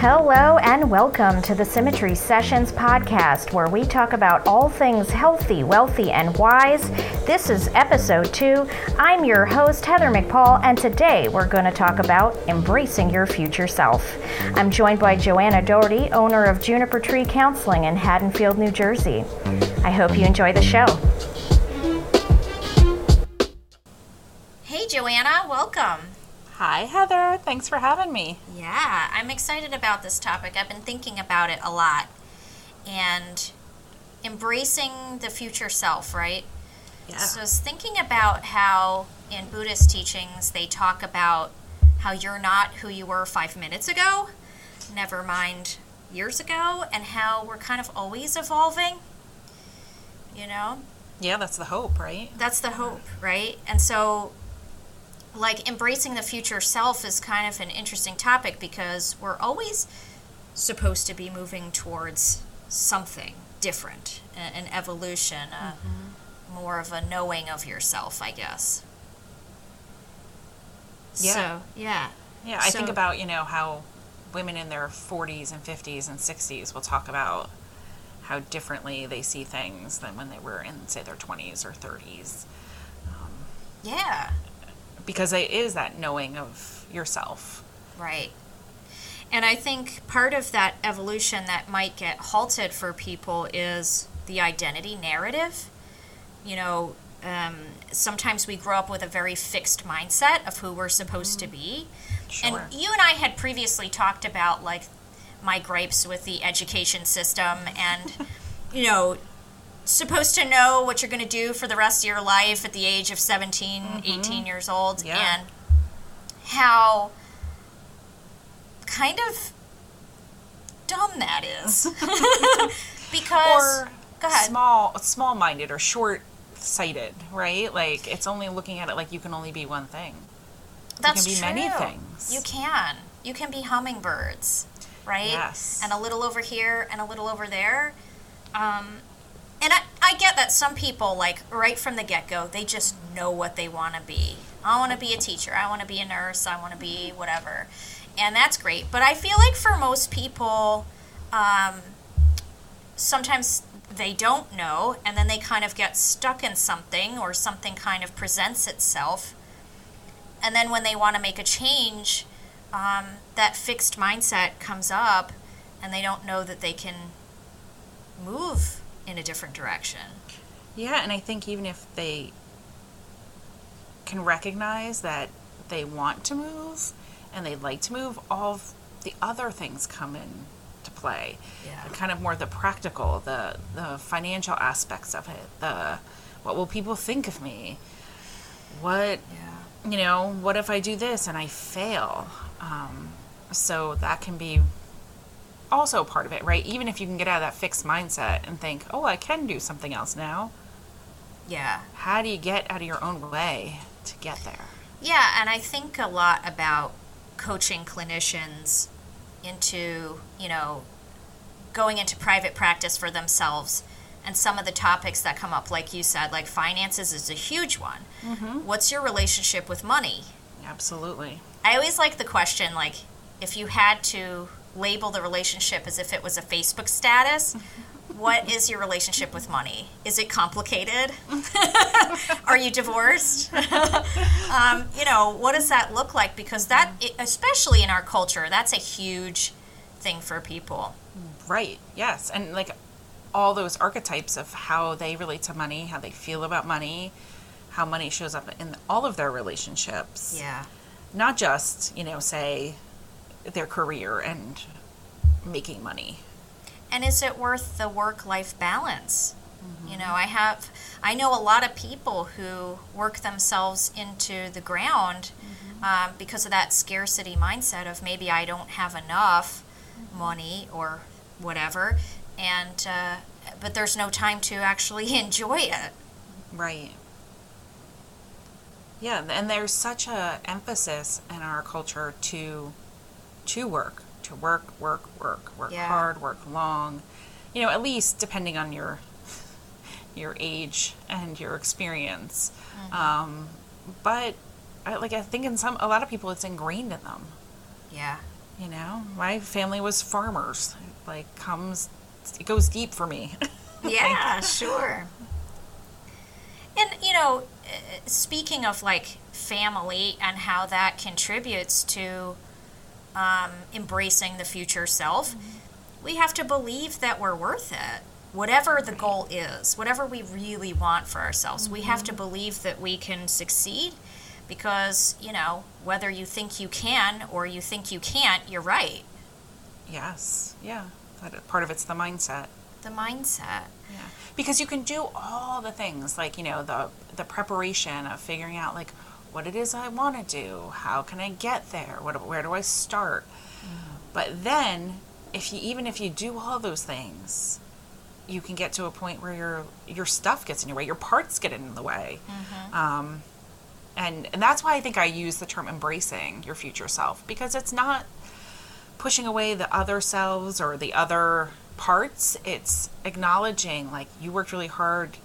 Hello and welcome to the Symmetry Sessions podcast, where we talk about all things healthy, wealthy, and wise. This is episode two. I'm your host, Heather McPaul, and today we're going to talk about embracing your future self. I'm joined by Joanna Dougherty, owner of Juniper Tree Counseling in Haddonfield, New Jersey. I hope you enjoy the show. Hey, Joanna, welcome. Hi, Heather. Thanks for having me. Yeah, I'm excited about this topic. I've been thinking about it a lot. And embracing the future self, right? Yeah. So I was thinking about how in Buddhist teachings they talk about how you're not who you were five minutes ago, never mind years ago, and how we're kind of always evolving. You know? Yeah, that's the hope, right? That's the hope, right? And so like embracing the future self is kind of an interesting topic because we're always supposed to be moving towards something different, an, evolution, a, mm-hmm. more of a knowing of yourself, I guess. Yeah. So, yeah. Yeah, I So- think about, you know, how women in their 40s and 50s and 60s will talk about how differently they see things than when they were in, say, their 20s or 30s. Um, yeah. Because it is that knowing of yourself. Right. And I think part of that evolution that might get halted for people is the identity narrative. You know, um, sometimes we grow up with a very fixed mindset of who we're supposed to be. Sure. And you and I had previously talked about like my gripes with the education system and, you know, supposed to know what you're going to do for the rest of your life at the age of 17, 18 years old. Mm-hmm. Yeah. And how kind of dumb that is. because or go ahead. small small minded or short sighted, right? Like it's only looking at it like you can only be one thing. That's you can be true. many things. You can. You can be hummingbirds, right? Yes. And a little over here and a little over there. Um, and I, I get that some people, like right from the get go, they just know what they want to be. I want to be a teacher. I want to be a nurse. I want to be whatever. And that's great. But I feel like for most people, um, sometimes they don't know and then they kind of get stuck in something or something kind of presents itself and then when they want to make a change um, that fixed mindset comes up and they don't know that they can move in a different direction Yeah, and I think even if they can recognize that they want to move and they'd like to move, all of the other things come in to play. Yeah. Kind of more the practical, the the financial aspects of it, the what will people think of me? What yeah you know, what if I do this and I fail? Um, so that can be also part of it, right? Even if you can get out of that fixed mindset and think, oh, I can do something else now yeah how do you get out of your own way to get there? yeah and i think a lot about coaching clinicians into you know going into private practice for themselves and some of the topics that come up like you said like finances is a huge one mm-hmm. what's your relationship with money Absolutely. I always like the question like if you had to label the relationship as if it was a Facebook status, what is your relationship with money? Is it complicated? Are you divorced? um, you know, what does that look like? Because that, especially in our culture, that's a huge thing for people. Right. Yes. And like all those archetypes of how they relate to money, how they feel about money, how money shows up in all of their relationships. Yeah. Not just, you know, say their career and making money. and is it worth the work life balance you know i have i know a lot of people who work themselves into the ground um, because of that scarcity mindset of maybe i don't have enough money or whatever and uh, but there's no time to actually enjoy it. Right. Yeah, and there's such a emphasis in our culture to to work, to work, work, work, work Yeah. hard, work long. You know, at least depending on your your age and your experience. Um, but I, like I think in some a lot of people it's ingrained in them. yeah You know, my family was farmers. It, like comes, it goes deep for me. Yeah, sure. And you know, uh, speaking of like family and how that contributes to um, embracing the future self, we have to believe that we're worth it. Whatever the goal is, whatever we really want for ourselves, we have to believe that we can succeed because, you know, whether you think you can or you think you can't, you're right. yes, yeah. Part of it's the mindset. The mindset. Yeah, because you can do all the things like you know the the preparation of figuring out like what it is I want to do, how can I get there, what where do I start. But then, if you even if you do all those things, you can get to a point where your your stuff gets in your way, your parts get in the way. Um, and and that's why I think I use the term embracing your future self because it's not pushing away the other selves or the other parts. It's acknowledging like you worked really hard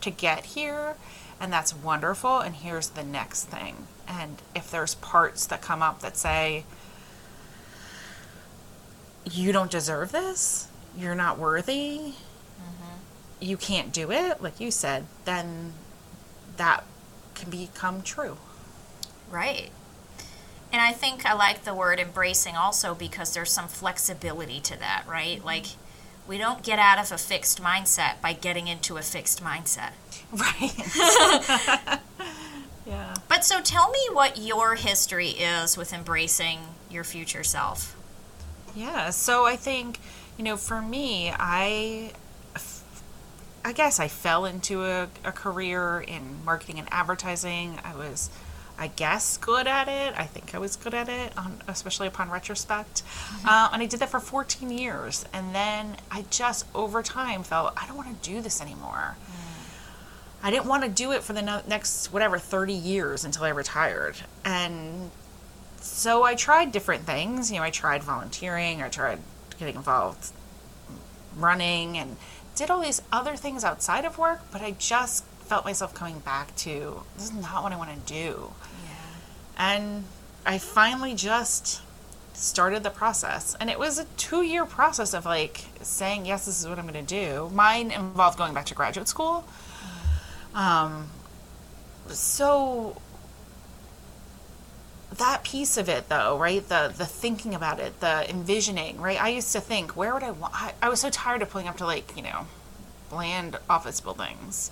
to get here and that's wonderful and here's the next thing. And if there's parts that come up that say you don't deserve this, you're not worthy, mm-hmm. you can't do it, like you said, then that can become true. Right. And I think I like the word embracing also because there's some flexibility to that, right? Mm-hmm. Like, we don't get out of a fixed mindset by getting into a fixed mindset. Right. yeah. But so tell me what your history is with embracing your future self. Yeah, so I think, you know, for me, I I guess I fell into a, a career in marketing and advertising. I was I guess good at it. I think I was good at it, on, especially upon retrospect. Uh, and I did that for 14 years. And then I just, over time, felt I don't want to do this anymore. I didn't want to do it for the no- next, whatever, 30 years until I retired. And so I tried different things. You know, I tried volunteering, I tried getting involved running, and did all these other things outside of work, but I just felt myself coming back to this is not what I want to do. And I finally just started the process. And it was a two year process of like saying, yes, this is what I'm going to do. Mine involved going back to graduate school. Um, so that piece of it though right the the thinking about it the envisioning right i used to think where would i want I, I was so tired of pulling up to like you know bland office buildings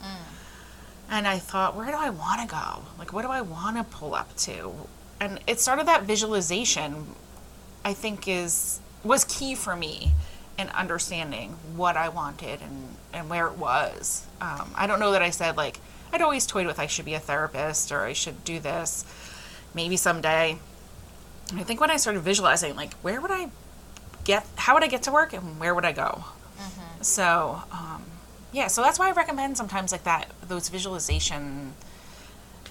and i thought where do i want to go like what do i want to pull up to and it started that visualization i think is was key for me in understanding what i wanted and and where it was um, i don't know that i said like i'd always toyed with i should be a therapist or i should do this maybe someday. And I think when I started visualizing, like, where would I get, how would I get to work and where would I go? So, um, yeah, so that's why I recommend sometimes like that, those visualization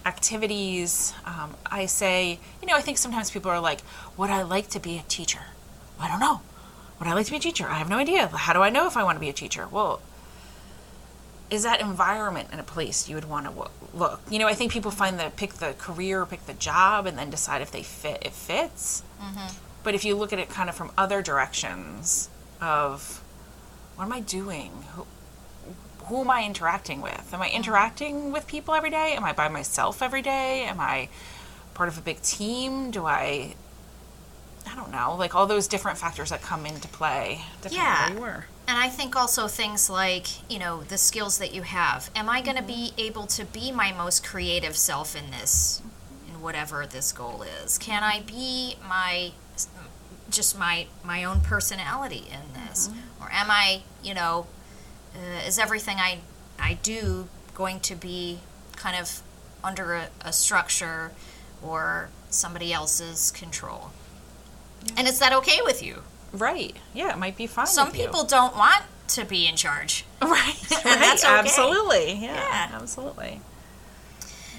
activities. Um, I say, you know, I think sometimes people are like, would I like to be a teacher? I don't know. Would I like to be a teacher? I have no idea. How do I know if I want to be a teacher? Well, is that environment in a place you would want to wo- look? You know, I think people find that pick the career, pick the job, and then decide if they fit. It fits. But if you look at it kind of from other directions, of what am I doing? Who, who am I interacting with? Am I mm-hmm. interacting with people every day? Am I by myself every day? Am I part of a big team? Do I? I don't know, like all those different factors that come into play. Yeah. were. And I think also things like, you know, the skills that you have. Am I going to be able to be my most creative self in this, in whatever this goal is? Can I be my, just my, my own personality in this? Or am I, you know, uh, is everything I, I do going to be kind of under a, a structure or somebody else's control? And is that okay with you? Right. Yeah, it might be fine. Some with you. people don't want to be in charge. Right. And that's okay. Absolutely. Yeah, Yeah. Absolutely.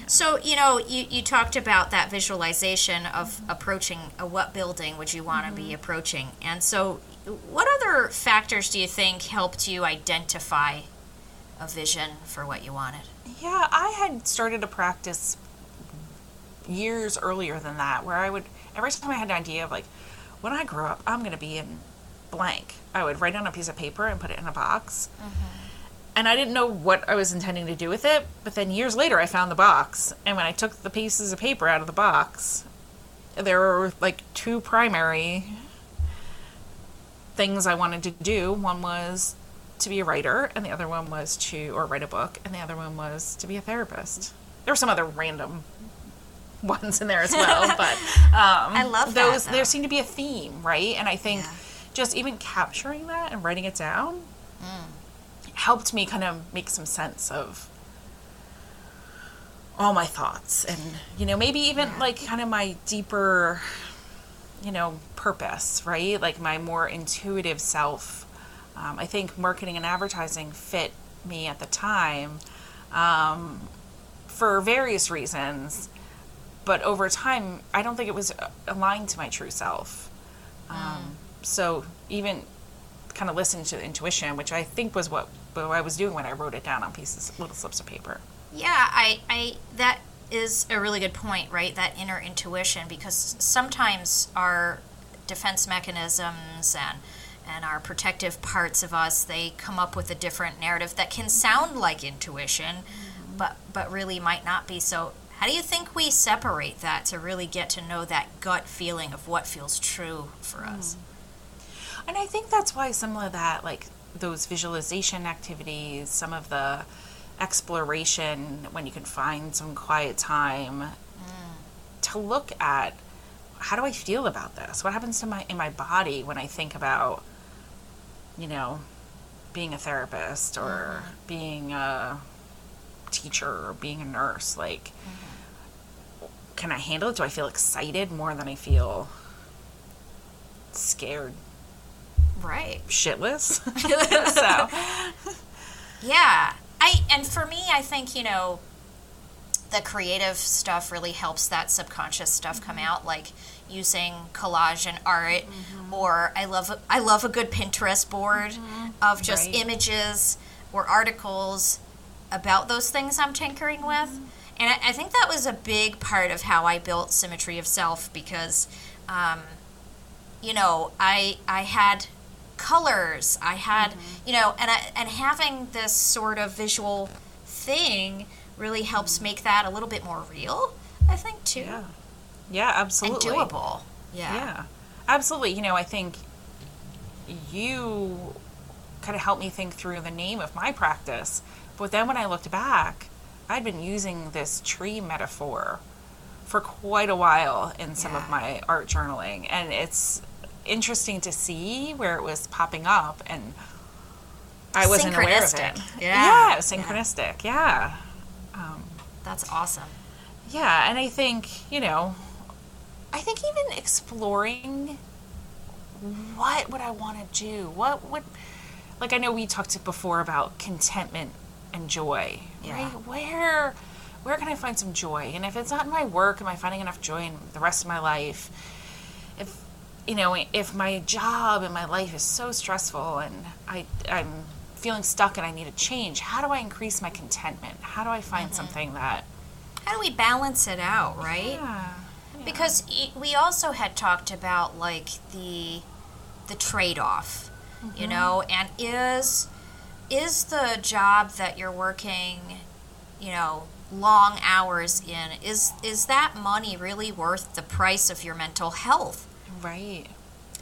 So, you know, you, you talked about that visualization of approaching a what building would you want to be approaching. And so, what other factors do you think helped you identify a vision for what you wanted? Yeah, I had started a practice years earlier than that where I would every time I had an idea of like when I grow up, I'm going to be in blank. I would write on a piece of paper and put it in a box. Mm-hmm. And I didn't know what I was intending to do with it. But then years later, I found the box. And when I took the pieces of paper out of the box, there were like two primary things I wanted to do. One was to be a writer, and the other one was to, or write a book, and the other one was to be a therapist. There were some other random ones in there as well, but um, I love those. though. there seemed to be a theme, right? And I think Yeah. just even capturing that and writing it down Mm. helped me kind of make some sense of all my thoughts and you know maybe even like kind of my deeper you know purpose right? Like my more intuitive self. Um, i think marketing and advertising fit me at the time um, for various reasons but over time i don't think it was uh, aligned to my true self. Um, so even kind of listening to intuition which i think was what, what i was doing when i wrote it down on pieces little slips of paper. Yeah, I, I that is a really good point, right? That inner intuition, because sometimes our defense mechanisms and and our protective parts of us they come up with a different narrative that can sound like intuition, mm-hmm. but but really might not be. So, how do you think we separate that to really get to know that gut feeling of what feels true for us? Mm-hmm. And I think that's why some of that, like those visualization activities, some of the exploration when you can find some quiet time to look at how do I feel about this? What happens to my in my body when I think about, you know, being a therapist or mm-hmm. being a teacher or being a nurse? Like, mm-hmm. can I handle it? Do I feel excited more than I feel scared? Right. shitless. so Yeah. I and for me I think, you know, the creative stuff really helps that subconscious stuff come mm-hmm. out like using collage and art mm-hmm. or I love I love a good Pinterest board mm-hmm. of just Right. images or articles about those things I'm tinkering with. And I, I think that was a big part of how I built Symmetry of Self because um, you know, I I had colors. I had, mm-hmm. you know, and I, and having this sort of visual thing really helps make that a little bit more real. I think too, yeah, yeah, and absolutely. doable. Yeah. Yeah, absolutely. You know, I think you kind of helped me think through the name of my practice. But then when I looked back, I'd been using this tree metaphor for quite a while in some of my art journaling, and it's interesting to see where it was popping up and. I wasn't aware of it. Yeah. yeah, synchronistic. Yeah. Um, That's awesome. Yeah, and I think, you know, I think even exploring what would I want to do? What would like I know we talked before about contentment and joy, Yeah. right? Where where can I find some joy? And if it's not in my work, am I finding enough joy in the rest of my life? You know, if my job and my life is so stressful and I I'm feeling stuck and I need a change, how do I increase my contentment? How do I find mm-hmm. something that How do we balance it out, right? yeah. Because e- we also had talked about like the the trade-off, you mm-hmm. know, and is is the job that you're working, you know, long hours in is is that money really worth the price of your mental health? Right.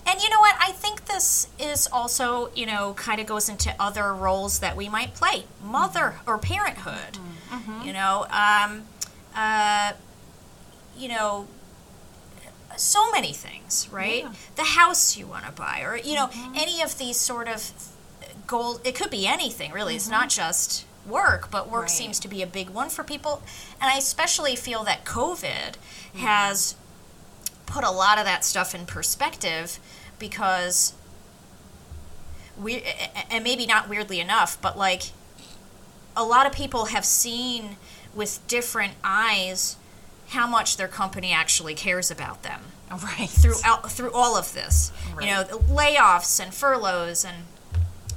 And you know what? I think this is also, you know, kind of goes into other roles that we might play, mother mm-hmm. or parenthood. Mm-hmm. You know, um, uh, you know, so many things, right? Yeah. The house you want to buy, or you know, mm-hmm. any of these sort of goals. It could be anything, really. It's not just work, but work Right. seems to be a big one for people. And I especially feel that COVID has put a lot of that stuff in perspective because we and maybe not weirdly enough but like a lot of people have seen with different eyes how much their company actually cares about them. Right. through out, through all of this. You know layoffs and furloughs and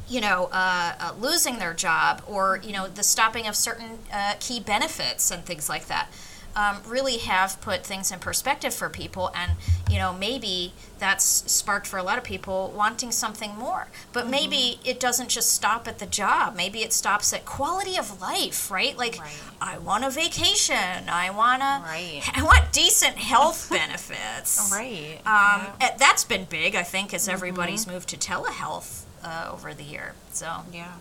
you know uh, uh, losing their job or you know the stopping of certain uh, key benefits and things like that um, really have put things in perspective for people, and you know maybe that's sparked for a lot of people wanting something more. But maybe it doesn't just stop at the job. Maybe it stops at quality of life, right? Like Right. I want a vacation. I wanna. Right. I want decent health benefits. Right. Um, eh, That's been big, I think, as everybody's moved to telehealth uh, over the year. So Yeah.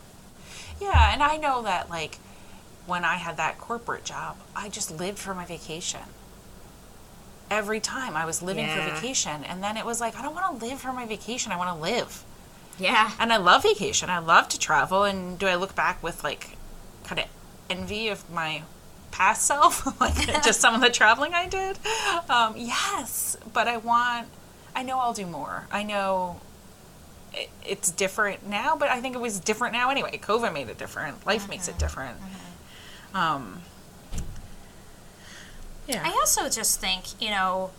Yeah, and I know that like when I had that corporate job, I just lived for my vacation. Every time I was living Yeah. for vacation, and then it was like I don't want to live for my vacation. I want to live. yeah, And I love vacation. I love to travel. And do I look back with like kind of envy of my past self, like just some of the traveling I did? Um, yes, but I want. I know I'll do more. I know it, it's different now, but I think it was different now anyway. COVID made it different. Life makes it different. Um, yeah. I also just think, you know,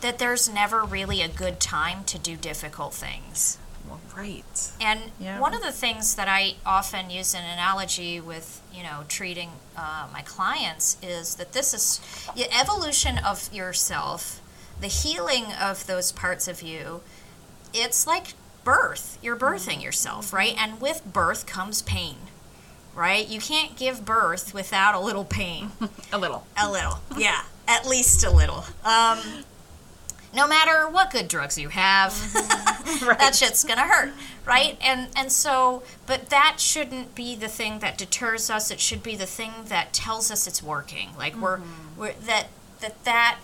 that there's never really a good time to do difficult things. well, right. And Yeah. one of the things that I often use an analogy with, you know, treating uh, my clients is that this is the evolution of yourself, the healing of those parts of you. It's like birth. You're birthing yourself, right? And with birth comes pain, right? You can't give birth without a little pain. A little. A little, yeah, at least a little. Um, no matter what good drugs you have, Right. that shit's gonna hurt, right? And and so, but that shouldn't be the thing that deters us. It should be the thing that tells us it's working. Like we're, we're that that that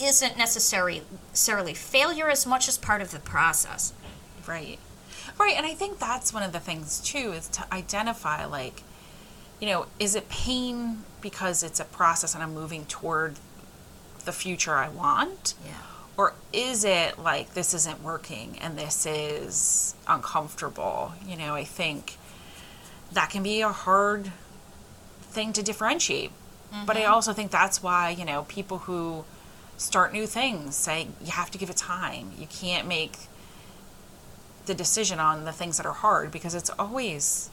isn't necessarily necessarily failure as much as part of the process. Right. Right. And I think that's one of the things too is to identify like, you know, is it pain because it's a process and I'm moving toward the future I want? Yeah. Or is it like this isn't working and this is uncomfortable? You know, I think that can be a hard thing to differentiate. But I mm-hmm. also think that's why, you know, people who start new things say you have to give it time. You can't make the decision on the things that are hard because it's always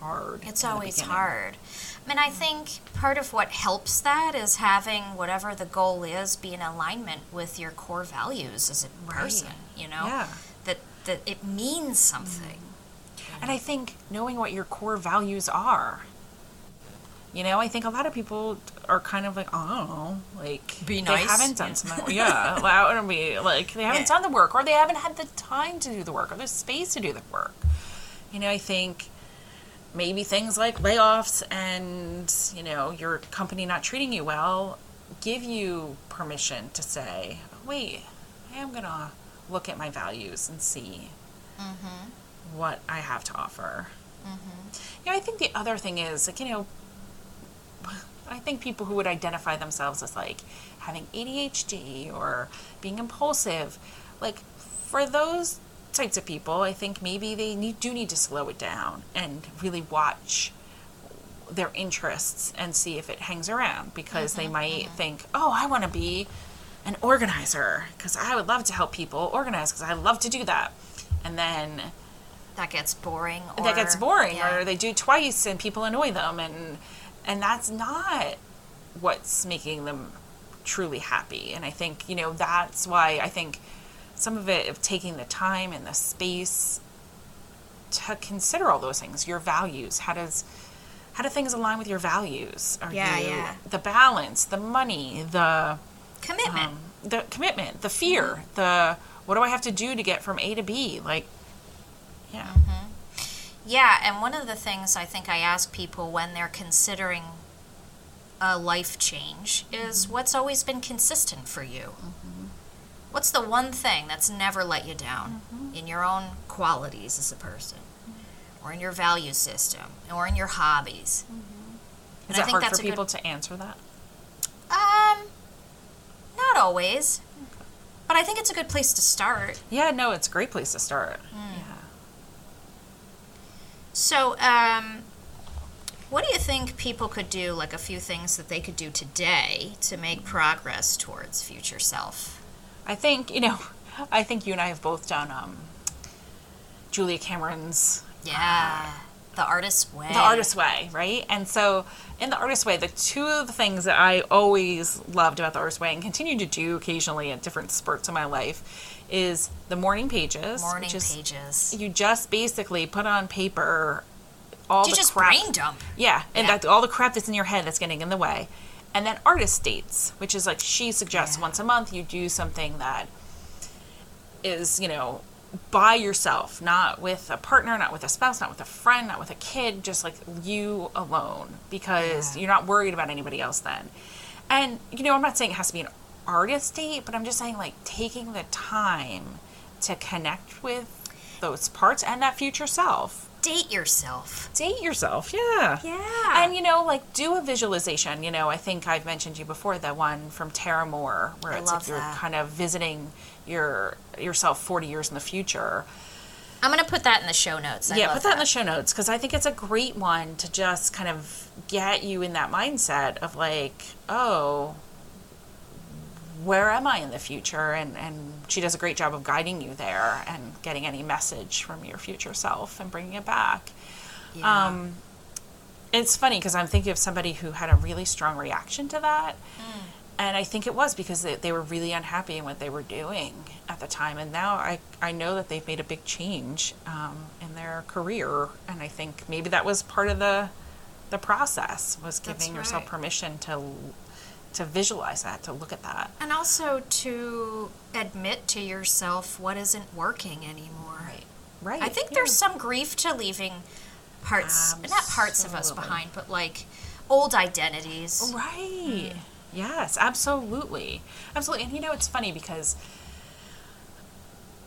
hard. It's always hard. I mean, I think part of what helps that is having whatever the goal is be in alignment with your core values as a Right. person. You know, Yeah. that that it means something. Mm-hmm. And I think knowing what your core values are. You know, I think a lot of people are kind of like, oh, I don't know, like Be they haven't done something. Yeah, well, and be like they haven't Yeah. done the work, or they haven't had the time to do the work, or the space to do the work. You know, I think maybe things like layoffs and you know your company not treating you well give you permission to say, wait, I am gonna look at my values and see mm-hmm. what I have to offer. Mm-hmm. You know, I think the other thing is like you know, I think people who would identify themselves as like having ADHD or being impulsive, like for those types of people, I think maybe they need, do need to slow it down and really watch their interests and see if it hangs around because they mm-hmm, might mm-hmm. think, oh, I want to be an organizer because I would love to help people organize because I love to do that. And then That gets boring. Or, that gets boring yeah. or they do twice and people annoy them and and that's not what's making them truly happy. And i think you know that's why i think some of it of taking the time and the space to consider all those things. Your values. How does how do things align with your values? Are Yeah, you yeah. the balance the money the commitment. um, the commitment the fear the what do i have to do to get from a to b? Like yeah Yeah, and one of the things I think I ask people when they're considering a life change is mm-hmm. what's always been consistent for you? Mm-hmm. What's the one thing that's never let you down mm-hmm. in your own qualities as a person, or in your value system, or in your hobbies? And is I it think hard that's for a good- people to answer that Um, not always, but I think it's a good place to start. Yeah, no, it's a great place to start. Hmm. Yeah. So, um, what do you think people could do, like a few things that they could do today to make progress towards future self? I think, you know, I think you and I have both done um, Julia Cameron's Yeah. The artist's way. the artist's way, right? And so, in the artist's way, the two of the things that I always loved about the artist's way and continue to do occasionally at different spurts of my life is the morning pages. Morning which is pages. You just basically put on paper all You the just crap. brain dump. Yeah, and Yeah. That, all the crap that's in your head that's getting in the way. And then artist dates, which is like she suggests Yeah. once a month you do something that is, you know, by yourself, not with a partner, not with a spouse, not with a friend, not with a kid, just like you alone because Yeah. you're not worried about anybody else then. And, you know, I'm not saying it has to be an artist date, but I'm just saying like taking the time to connect with those parts and that future self Date yourself. date yourself yeah Yeah. and you know like do a visualization you know i think i've mentioned you before the one from tara moore where I it's like you're that. kind of visiting your yourself 40 years in the future I'm gonna put that in the show notes. I yeah put that, in the show notes because i think it's a great one to just kind of get you in that mindset of like oh where am i in the future and and she does a great job of guiding you there and getting any message from your future self and bringing it back Yeah. Um, it's funny because I'm thinking of somebody who had a really strong reaction to that. Hmm. And I think it was because they, they were really unhappy in what they were doing at the time. And now I, I know that they've made a big change um, in their career. And I think maybe that was part of the, the process was giving yourself permission to, to visualize that, to look at that. and also to admit to yourself what isn't working anymore. Right. Right. I think yeah. there's some grief to leaving parts, not parts of us behind, but like old identities. Right. Yes, absolutely. Absolutely. And you know, it's funny because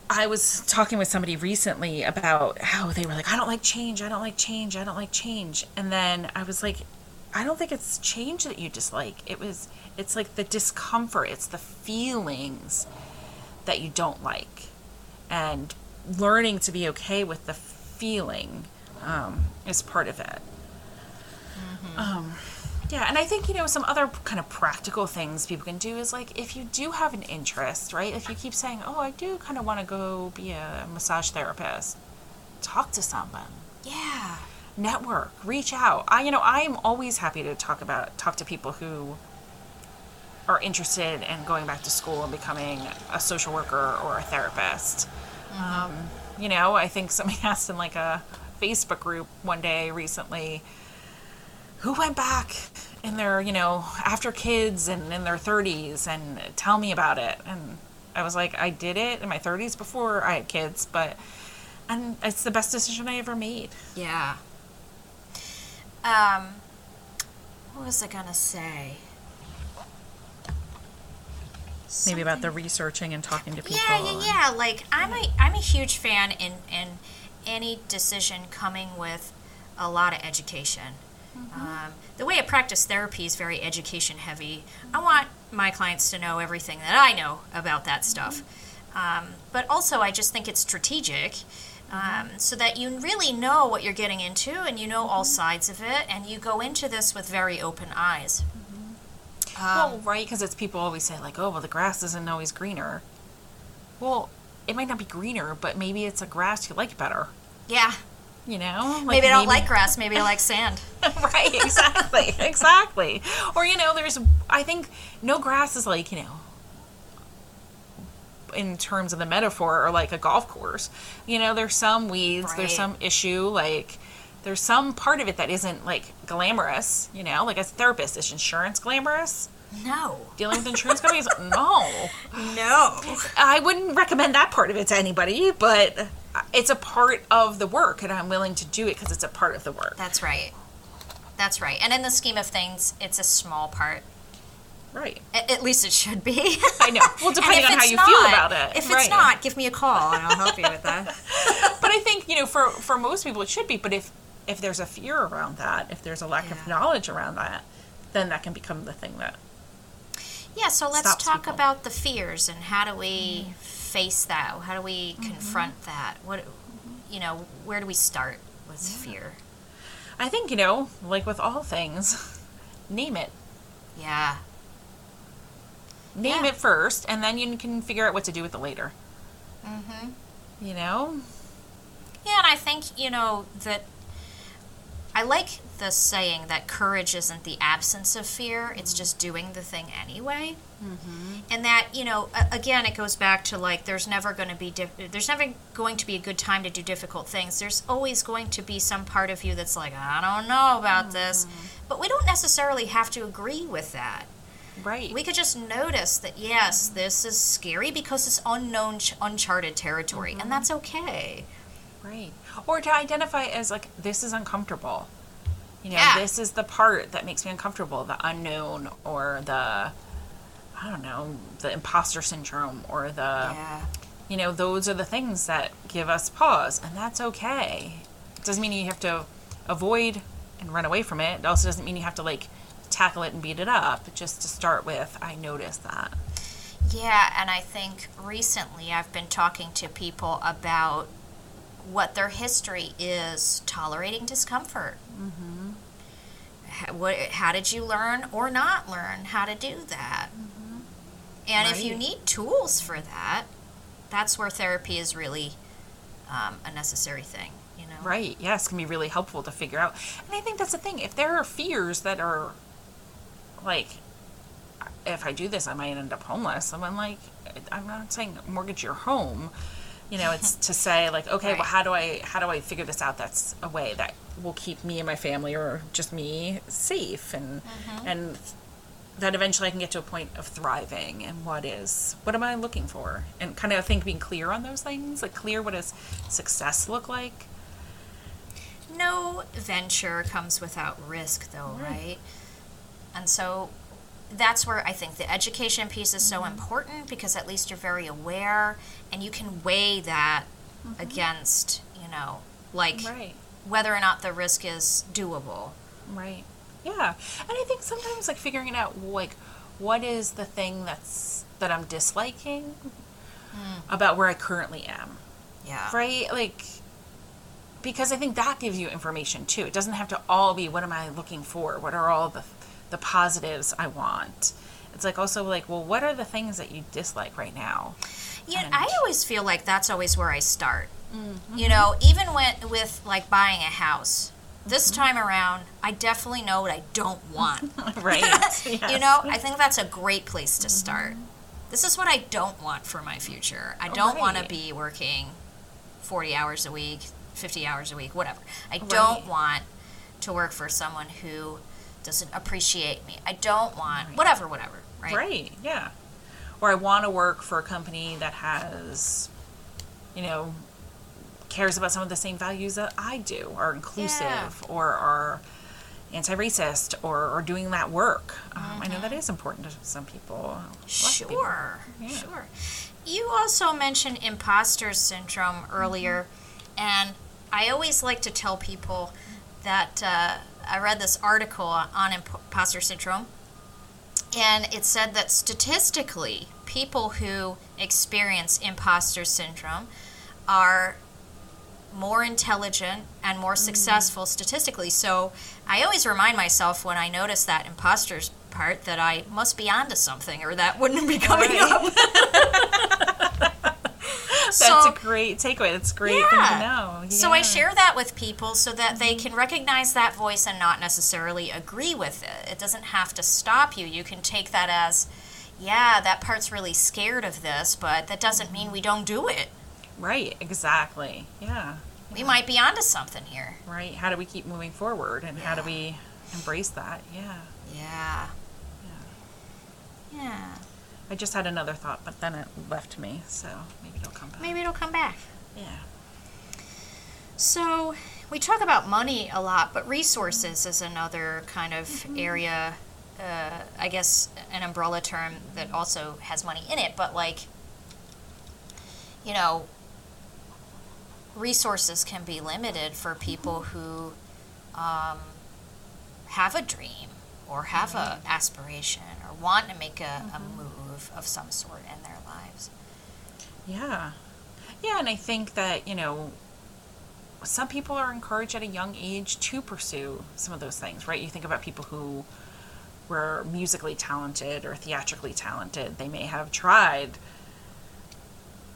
I was talking with somebody recently about how they were like, I don't like change, I don't like change, I don't like change. And then I was like, I don't think it's change that you dislike. It was, it's like the discomfort, it's the feelings that you don't like. And learning to be okay with the feeling um, is part of it. Um, yeah, and I think, you know, some other kind of practical things people can do is like if you do have an interest, right? If you keep saying, oh, I do kind of want to go be a massage therapist, talk to someone, Yeah. network, reach out. I, you know, I am always happy to talk about, talk to people who are interested in going back to school and becoming a social worker or a therapist. Um, you know, I think somebody asked in like a Facebook group one day recently who went back in their, you know, after kids and in their 30s and tell me about it. And I was like, I did it in my 30s before I had kids, but, and it's the best decision I ever made. Yeah. Um, what was I gonna say? Maybe about the researching and talking to people. Yeah, yeah, and- yeah. Like I'm a I'm a huge fan in in any decision coming with a lot of education. Um, the way I practice therapy is very education heavy. I want my clients to know everything that I know about that stuff, um, but also I just think it's strategic. Um, so that you really know what you're getting into and you know all sides of it, and you go into this with very open eyes. Um, well, right, because it's people always say like, "Oh, well, the grass isn't always greener." Well, it might not be greener, but maybe it's a grass you like better. yeah, You know, Like, maybe I don't like grass, maybe I like sand. right, exactly, exactly. Or you know, there's I think no grass is like you know, in terms of the metaphor, or like a golf course. You know, there's some weeds, Right. there's some issue, like there's some part of it that isn't like glamorous. You know, like as a therapist, is insurance glamorous? No. Dealing with insurance companies? No. No. I wouldn't recommend that part of it to anybody, but it's a part of the work, and I'm willing to do it because it's a part of the work. That's right. That's right. And in the scheme of things, it's a small part. Right. A- At least it should be. I know. Well, depending on how it's you feel about it. If it's Right. not, give me a call and I'll help you with that. but I think you know, for for most people, it should be. But if if there's a fear around that, if there's a lack of knowledge around that, then that can become the thing that Yeah, so let's talk people. about the fears and how do we mm-hmm. Face that? How do we confront that? What you know, where do we start with fear? I think you know, like with all things, name it. Yeah. Name Yeah. it first, and then you can figure out what to do with it later. Mhm. You know, Yeah, and I think, you know, that I like the saying that courage isn't the absence of fear, it's just doing the thing anyway. Mm-hmm. And that, you know, again, it goes back to like there's never going to be dif- there's never going to be a good time to do difficult things. There's always going to be some part of you that's like, I don't know about mm-hmm. this. But we don't necessarily have to agree with that. Right. We could just notice that yes, this is scary because it's unknown, ch- uncharted territory, and mm-hmm. that's okay. Right. Or to identify as like this is uncomfortable. You know, Yeah. this is the part that makes me uncomfortable, the unknown or the I don't know, the imposter syndrome or the Yeah. you know, those are the things that give us pause and that's okay. It doesn't mean you have to avoid and run away from it. It also doesn't mean you have to like tackle it and beat it up. Just to start with, I noticed that. Yeah, and I think recently I've been talking to people about what their history is tolerating discomfort. Mm-hmm. What, how did you learn or not learn how to do that? And if you need tools for that, that's where therapy is really um, a necessary thing. You know, Right. Yes, can be really helpful to figure out. And I think that's the thing. If there are fears that are like if I do this I might end up homeless. I'm like I'm not saying mortgage your home. You know, it's to say like, okay, Right. well how do I how do I figure this out that's a way that will keep me and my family or just me safe and and that eventually I can get to a point of thriving and what is what am I looking for? And kind of I think being clear on those things, like clear what does success look like? no venture comes without risk though Right. right and so that's where i think the education piece is Mm-hmm. so important because at least you're very aware and you can weigh that against you know like Mm-hmm. Right. Whether or not the risk is doable Right. Yeah. And I think sometimes like figuring it out like what is the thing that's that I'm disliking hmm. about where I currently am. yeah Right? Like because I think that gives you information too. It doesn't have to all be what am I looking for? What are all the the positives I want? It's like also like, well, what are the things that you dislike right now? Yeah, And- I always feel like that's always where I start. Mm-hmm. You know, even when with like buying a house. This Mm-hmm. time around, I definitely know what I don't want. right. You Yes. Mm-hmm. know, I think that's a great place to start. This is what I don't want for my future. I don't want to be working 40 hours a week, 50 hours a week, whatever. I don't want to work for someone who doesn't appreciate me. I don't want whatever, whatever, right? Right, yeah. Or I want to work for a company that has, you know, cares about some of the same values that I do, are inclusive, or are anti racist, or, or doing that work. Um, I know that is important to some people. of people. Sure, Yeah. sure. You also mentioned imposter syndrome earlier, and I always like to tell people that uh, I read this article on imposter syndrome, and it said that statistically, people who experience imposter syndrome are more intelligent and more mm-hmm. successful statistically. So I always remind myself when I notice that imposters part that I must be onto something or that wouldn't be coming Right. up. That's So- a great takeaway. That's great thing to know. So I share that with people so that they mm-hmm. can recognize that voice and not necessarily agree with it. It doesn't have to stop you. You can take that as, yeah, that part's really scared of this, but that doesn't mean mm-hmm. we don't do it. Right, exactly. Yeah. We might be onto something here. Right. How do we keep moving forward and how do we embrace that? Yeah. Yeah. Yeah. I just had another thought, but then it left me, so maybe it'll come back. Maybe it'll come back. Yeah. So, we talk about money a lot, but resources is another kind of area, uh, I guess, an umbrella term that also has money in it, but like, you know, resources can be limited for people who um, have a dream or have a aspiration or want to make a, a move of some sort in their lives. Yeah. Yeah, and I think that, you know, some people are encouraged at a young age to pursue some of those things, right? You think about people who were musically talented or theatrically talented. They may have tried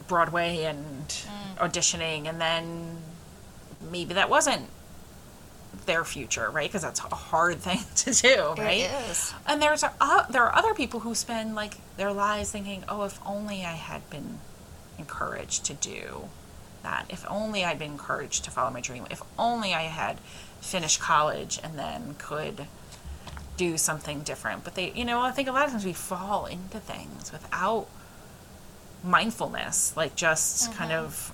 Broadway and auditioning, and then maybe that wasn't their future, right? Because that's a hard thing to do, right? It is. And there's uh, there are other people who spend like their lives thinking, "Oh, if only I had been encouraged to do that. If only I'd been encouraged to follow my dream. If only I had finished college and then could do something different." But they, you know, I think a lot of times we fall into things without mindfulness, like just kind of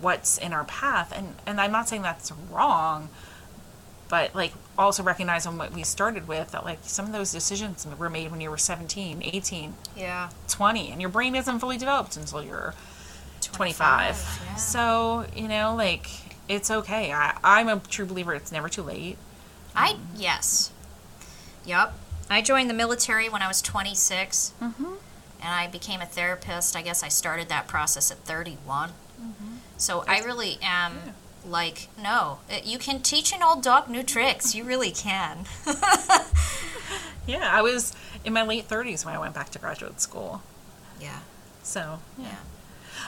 what's in our path. And and I'm not saying that's wrong, but like also recognizing what we started with that like some of those decisions were made when you were 17 18 Yeah. 20 and your brain isn't fully developed until you're 25 25, yeah. so you know like it's okay I, i'm a true believer it's never too late I yes. Yep. I joined the military when I was 26, mm-hmm. And I became a therapist. I guess I started that process at 31. So I really am like, no, uh, you can teach an old dog new tricks. You really can. yeah i was in my late 30s when i went back to graduate school yeah. so yeah Yeah.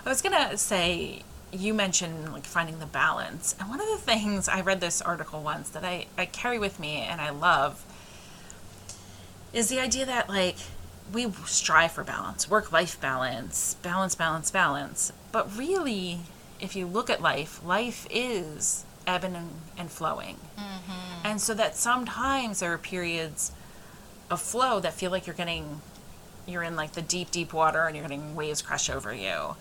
I was gonna say you mentioned like finding the balance, and one of the things I read this article once that I, I carry with me and I love is the idea that like we strive for balance, work life balance, balance, balance, balance. But really, if you look at life, life is ebbing and, flowing. And so that sometimes there are periods of flow that feel like you're getting you're in like the deep, deep water and you're getting waves crash over you.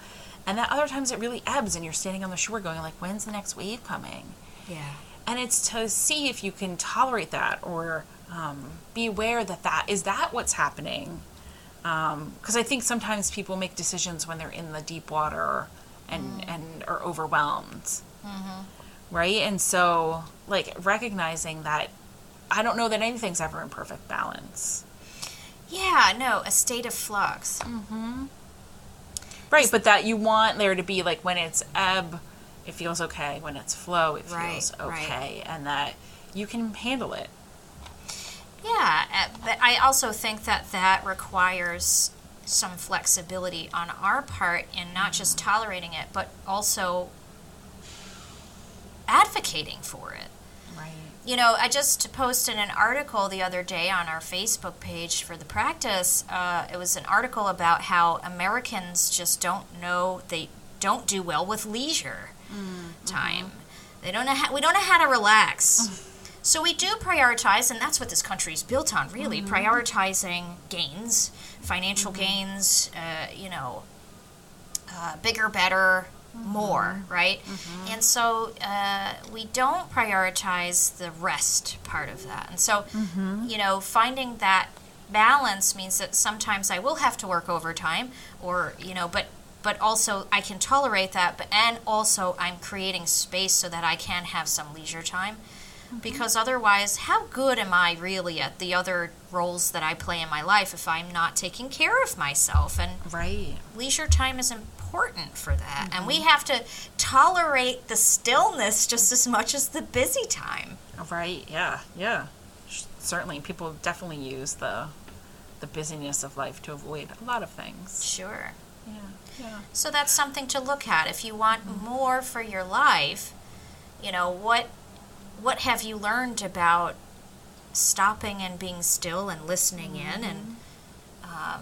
And that other times it really ebbs and you're standing on the shore going like, when's the next wave coming? Yeah. And it's to see if you can tolerate that or um, be aware that that is that what's happening. Um, because I think sometimes people make decisions when they're in the deep water and mm. and are overwhelmed, mm-hmm. right? And so like recognizing that I don't know that anything's ever in perfect balance. Yeah, no, a state of flux. Mm-hmm. Right, but that you want there to be like when it's ebb, it feels okay. When it's flow, it Right, feels right. okay, and that you can handle it. Yeah, uh, but I also think that that requires some flexibility on our part in not just tolerating it, but also advocating for it. Right. You know, I just posted an article the other day on our Facebook page for the practice. Uh, it was an article about how Americans just don't know they don't do well with leisure time. They don't know how, we don't know how to relax. So we do prioritize, and that's what this country is built on, really prioritizing gains, financial gains. Uh, you know, uh, bigger, better, more, right? And so uh, we don't prioritize the rest part of that. And so, you know, finding that balance means that sometimes I will have to work overtime, or you know, but but also I can tolerate that. But and also I'm creating space so that I can have some leisure time. Because otherwise, how good am I really at the other roles that I play in my life if I'm not taking care of myself? And Right. leisure time is important for that. And we mm-hmm. have to tolerate the stillness just as much as the busy time. Right. Yeah. Yeah. Certainly, people definitely use the the busyness of life to avoid a lot of things. Sure. Yeah. Yeah. So that's something to look at. If you want mm-hmm. more for your life, you know, what what have you learned about stopping and being still and listening in and um,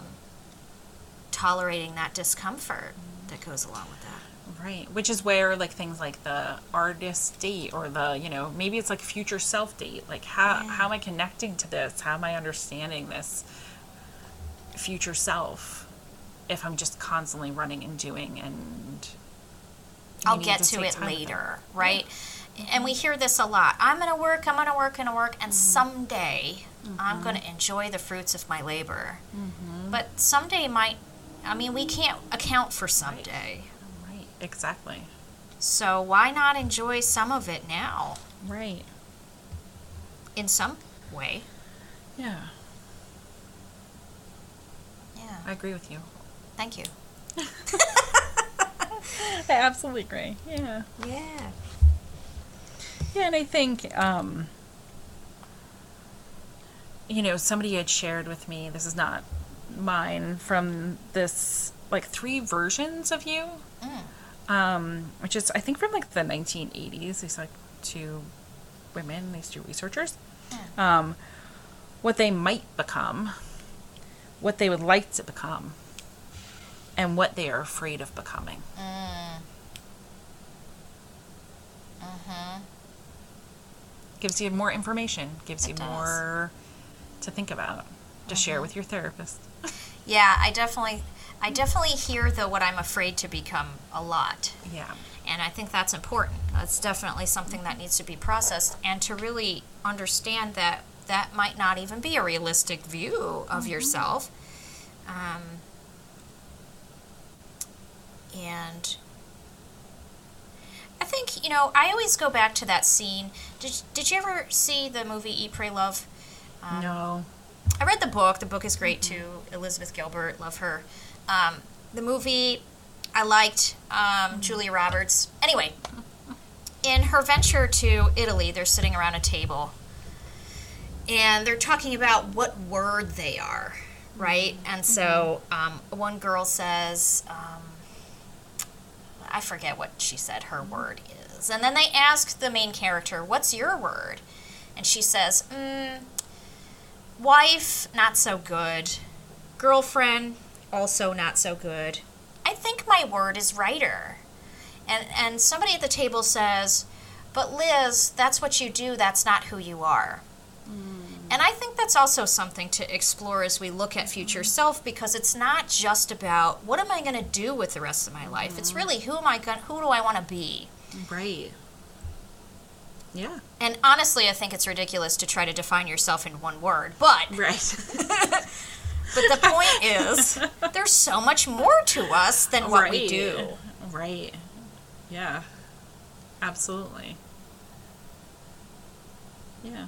tolerating that discomfort that goes along with that? Right. Which is where like things like the artist date or the, you know, maybe it's like future self date. Like how Yeah. how am I connecting to this? How am I understanding this future self if I'm just constantly running and doing and I'll get to take it later, right? And we hear this a lot. I'm going to work, I'm going to work, I'm going to work, and mm-hmm. someday I'm mm-hmm. going to enjoy the fruits of my labor. Mm-hmm. But someday might, I mean, we can't account for someday. Right. Exactly. So why not enjoy some of it now Right. in some way? Yeah. Yeah. I agree with you. Thank you. I absolutely agree. Yeah. Yeah. Yeah, and I think, um, you know, somebody had shared with me, this is not mine, from this, like, three versions of you, Mm. um, which is, I think, from, like, the 1980s. These, like, two women, these two researchers, um, what they might become, what they would like to become, and what they are afraid of becoming. Gives you more information, gives you more to think about, to share with your therapist. Yeah, I definitely, I definitely hear though what I'm afraid to become a lot. Yeah. And I think that's important. That's definitely something that needs to be processed and to really understand that that might not even be a realistic view of yourself. Um, and I think, you know, I always go back to that scene. Did, did you ever see the movie Eat, Pray, Love? no. I read the book. The book is great too. Elizabeth Gilbert, love her. Um, the movie, I liked um, Julia Roberts. Anyway, in her venture to Italy, they're sitting around a table and they're talking about what word they are, right? And so um, one girl says, um, I forget what she said her word is. And then they ask the main character, What's your word? And she says, mm, Wife, not so good. Girlfriend, also not so good. I think my word is writer. And, and somebody at the table says, But Liz, that's what you do, that's not who you are. And I think that's also something to explore as we look at future self because it's not just about what am I going to do with the rest of my life. It's really who am I going who do I want to be? Right. Yeah. And honestly, I think it's ridiculous to try to define yourself in one word. But Right. but the point is there's so much more to us than what we do. Right. Yeah. Absolutely. Yeah.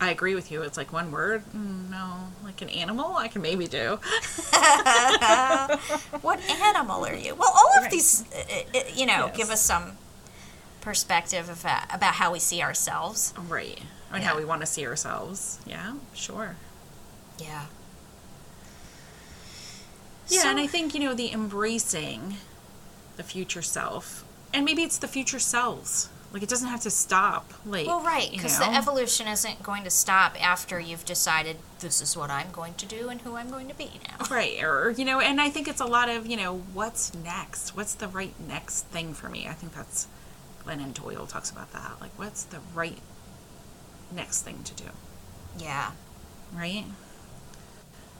I agree with you. It's like one word. Mm, no, like an animal, I can maybe do. What animal are you? Well, all of Right. these, uh, uh, you know, Yes. give us some perspective of, uh, about how we see ourselves. Right. And Yeah. how we want to see ourselves. Yeah, sure. Yeah. Yeah, So- and I think, you know, the embracing the future self, and maybe it's the future selves. Like, it doesn't have to stop. Like, Well, right, because the evolution isn't going to stop after you've decided this is what I'm going to do and who I'm going to be now. Right, or you know, and I think it's a lot of you know, what's next? What's the right next thing for me? I think that's Glennon Doyle talks about that. Like, what's the right next thing to do? Yeah. Right.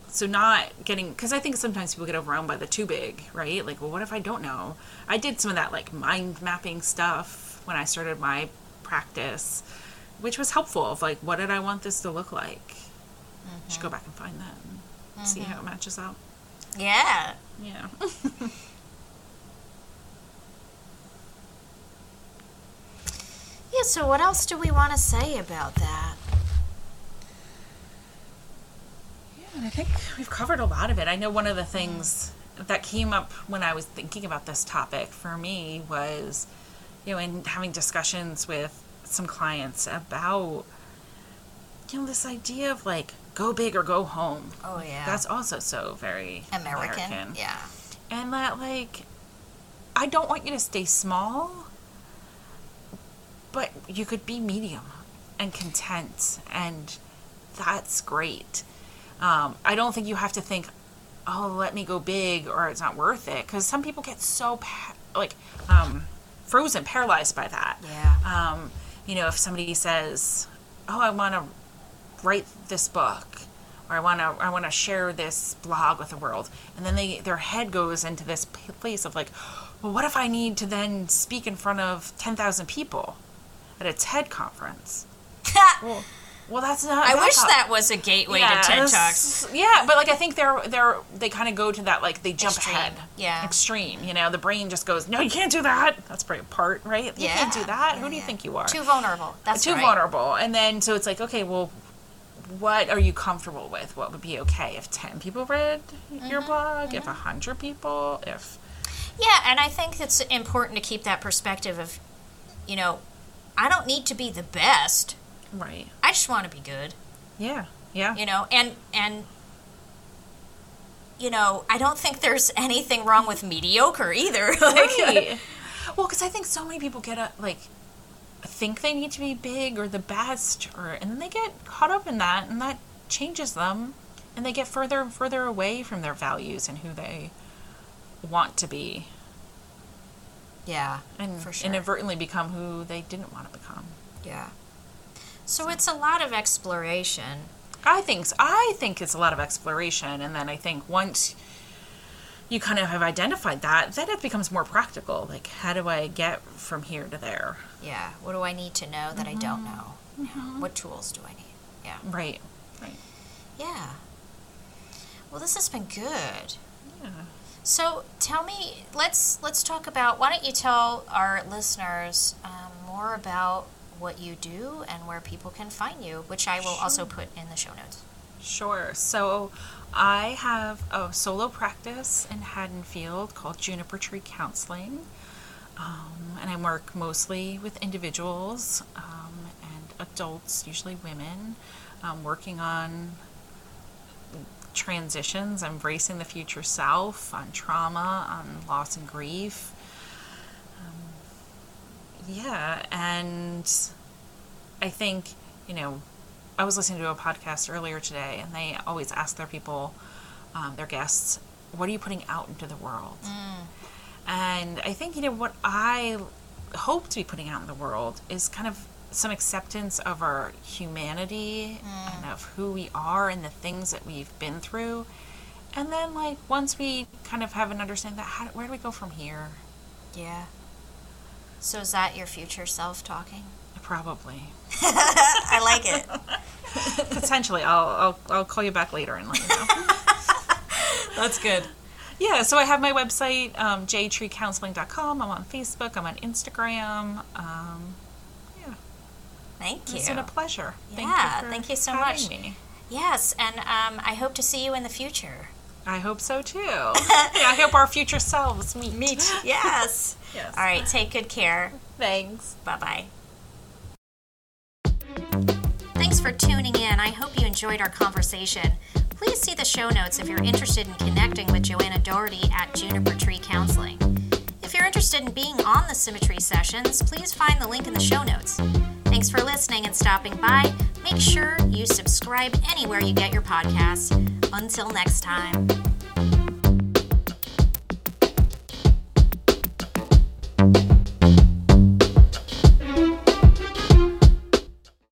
So not getting because I think sometimes people get overwhelmed by the too big, right? Like, well, what if I don't know? I did some of that like mind mapping stuff when I started my practice, which was helpful. Of like, what did I want this to look like? I should go mm-hmm. back and find that and see how it mm-hmm. matches up. Yeah. Yeah. Yeah, so what else do we want to say about that? Yeah, and I think we've covered a lot of it. I know one of the things that came up when I was thinking about this topic for me was, you know, in having discussions with some clients about, you know, this idea of like go big or go home. Oh, yeah. That's also so very American. American. Yeah. And that, like, I don't want you to stay small, but you could be medium and content, and that's great. Um, I don't think you have to think, oh, let me go big or it's not worth it. Because some people get so, pa- like, um, frozen, paralyzed by that. Yeah. Um, you know, if somebody says, oh, I want to write this book or I want to I want to share this blog with the world and then they their head goes into this place of like well what if I need to then speak in front of 10,000 people at a TED conference well well that's not I that's wish that was a gateway to TED. Talks. Yeah, but like I think they're they're they kind of go to that like they jump Extreme. ahead. Yeah. Extreme. You know, the brain just goes, no, you can't do that. That's pretty part, right? You can't do that. Yeah, Who do you yeah. think you are? Too vulnerable. That's too right. vulnerable. And then so it's like, okay, well, what are you comfortable with? What would be okay if ten people read Mm-hmm. your blog? If a hundred people? If Yeah, and I think it's important to keep that perspective of, you know, I don't need to be the best. Right? I just want to be good. Yeah, yeah. you know and and you know i don't think there's anything wrong with mediocre either like Right. well, because I think so many people get a like think they need to be big or the best or and then they get caught up in that and that changes them and they get further and further away from their values and who they want to be Yeah, and for sure. inadvertently become who they didn't want to become. yeah. So it's a lot of exploration. I think. I think it's a lot of exploration, and then I think once you kind of have identified that, then it becomes more practical. Like, how do I get from here to there? Yeah. What do I need to know that I don't know? What tools do I need? Yeah. Right. Right. Yeah. Well, this has been good. Yeah. So tell me, let's let's talk about. Why don't you tell our listeners um, more about what you do and where people can find you, which I will also put in the show notes. Sure. So, I have a solo practice in Haddonfield called Juniper Tree Counseling, um, and I work mostly with individuals um, and adults, usually women, um, working on transitions, embracing the future self, on trauma, on loss and grief. Yeah, and I think, you know, I was listening to a podcast earlier today, and they always ask their people, um, their guests, what are you putting out into the world? And I think, you know, what I hope to be putting out in the world is kind of some acceptance of our humanity and of who we are and the things that we've been through. And then, like, once we kind of have an understanding that, how, where do we go from here? Yeah. So is that your future self talking? Probably. I like it. Potentially. I'll, I'll, I'll call you back later and let you know. That's good. Yeah, so I have my website, um, jtreecounseling.com. I'm on Facebook. I'm on Instagram. Um, yeah, Thank you. it's been a pleasure. Yeah, for thank you so having much. Me. Yes, and um, I hope to see you in the future. I hope so too. yeah, I hope our future selves meet. Meet. Yes. Yes. All right. Take good care. Thanks. Bye bye. Thanks for tuning in. I hope you enjoyed our conversation. Please see the show notes if you're interested in connecting with Joanna Dougherty at Juniper Tree Counseling. If you're interested in being on the Symmetry sessions, please find the link in the show notes. Thanks for listening and stopping by. Make sure you subscribe anywhere you get your podcasts. Until next time.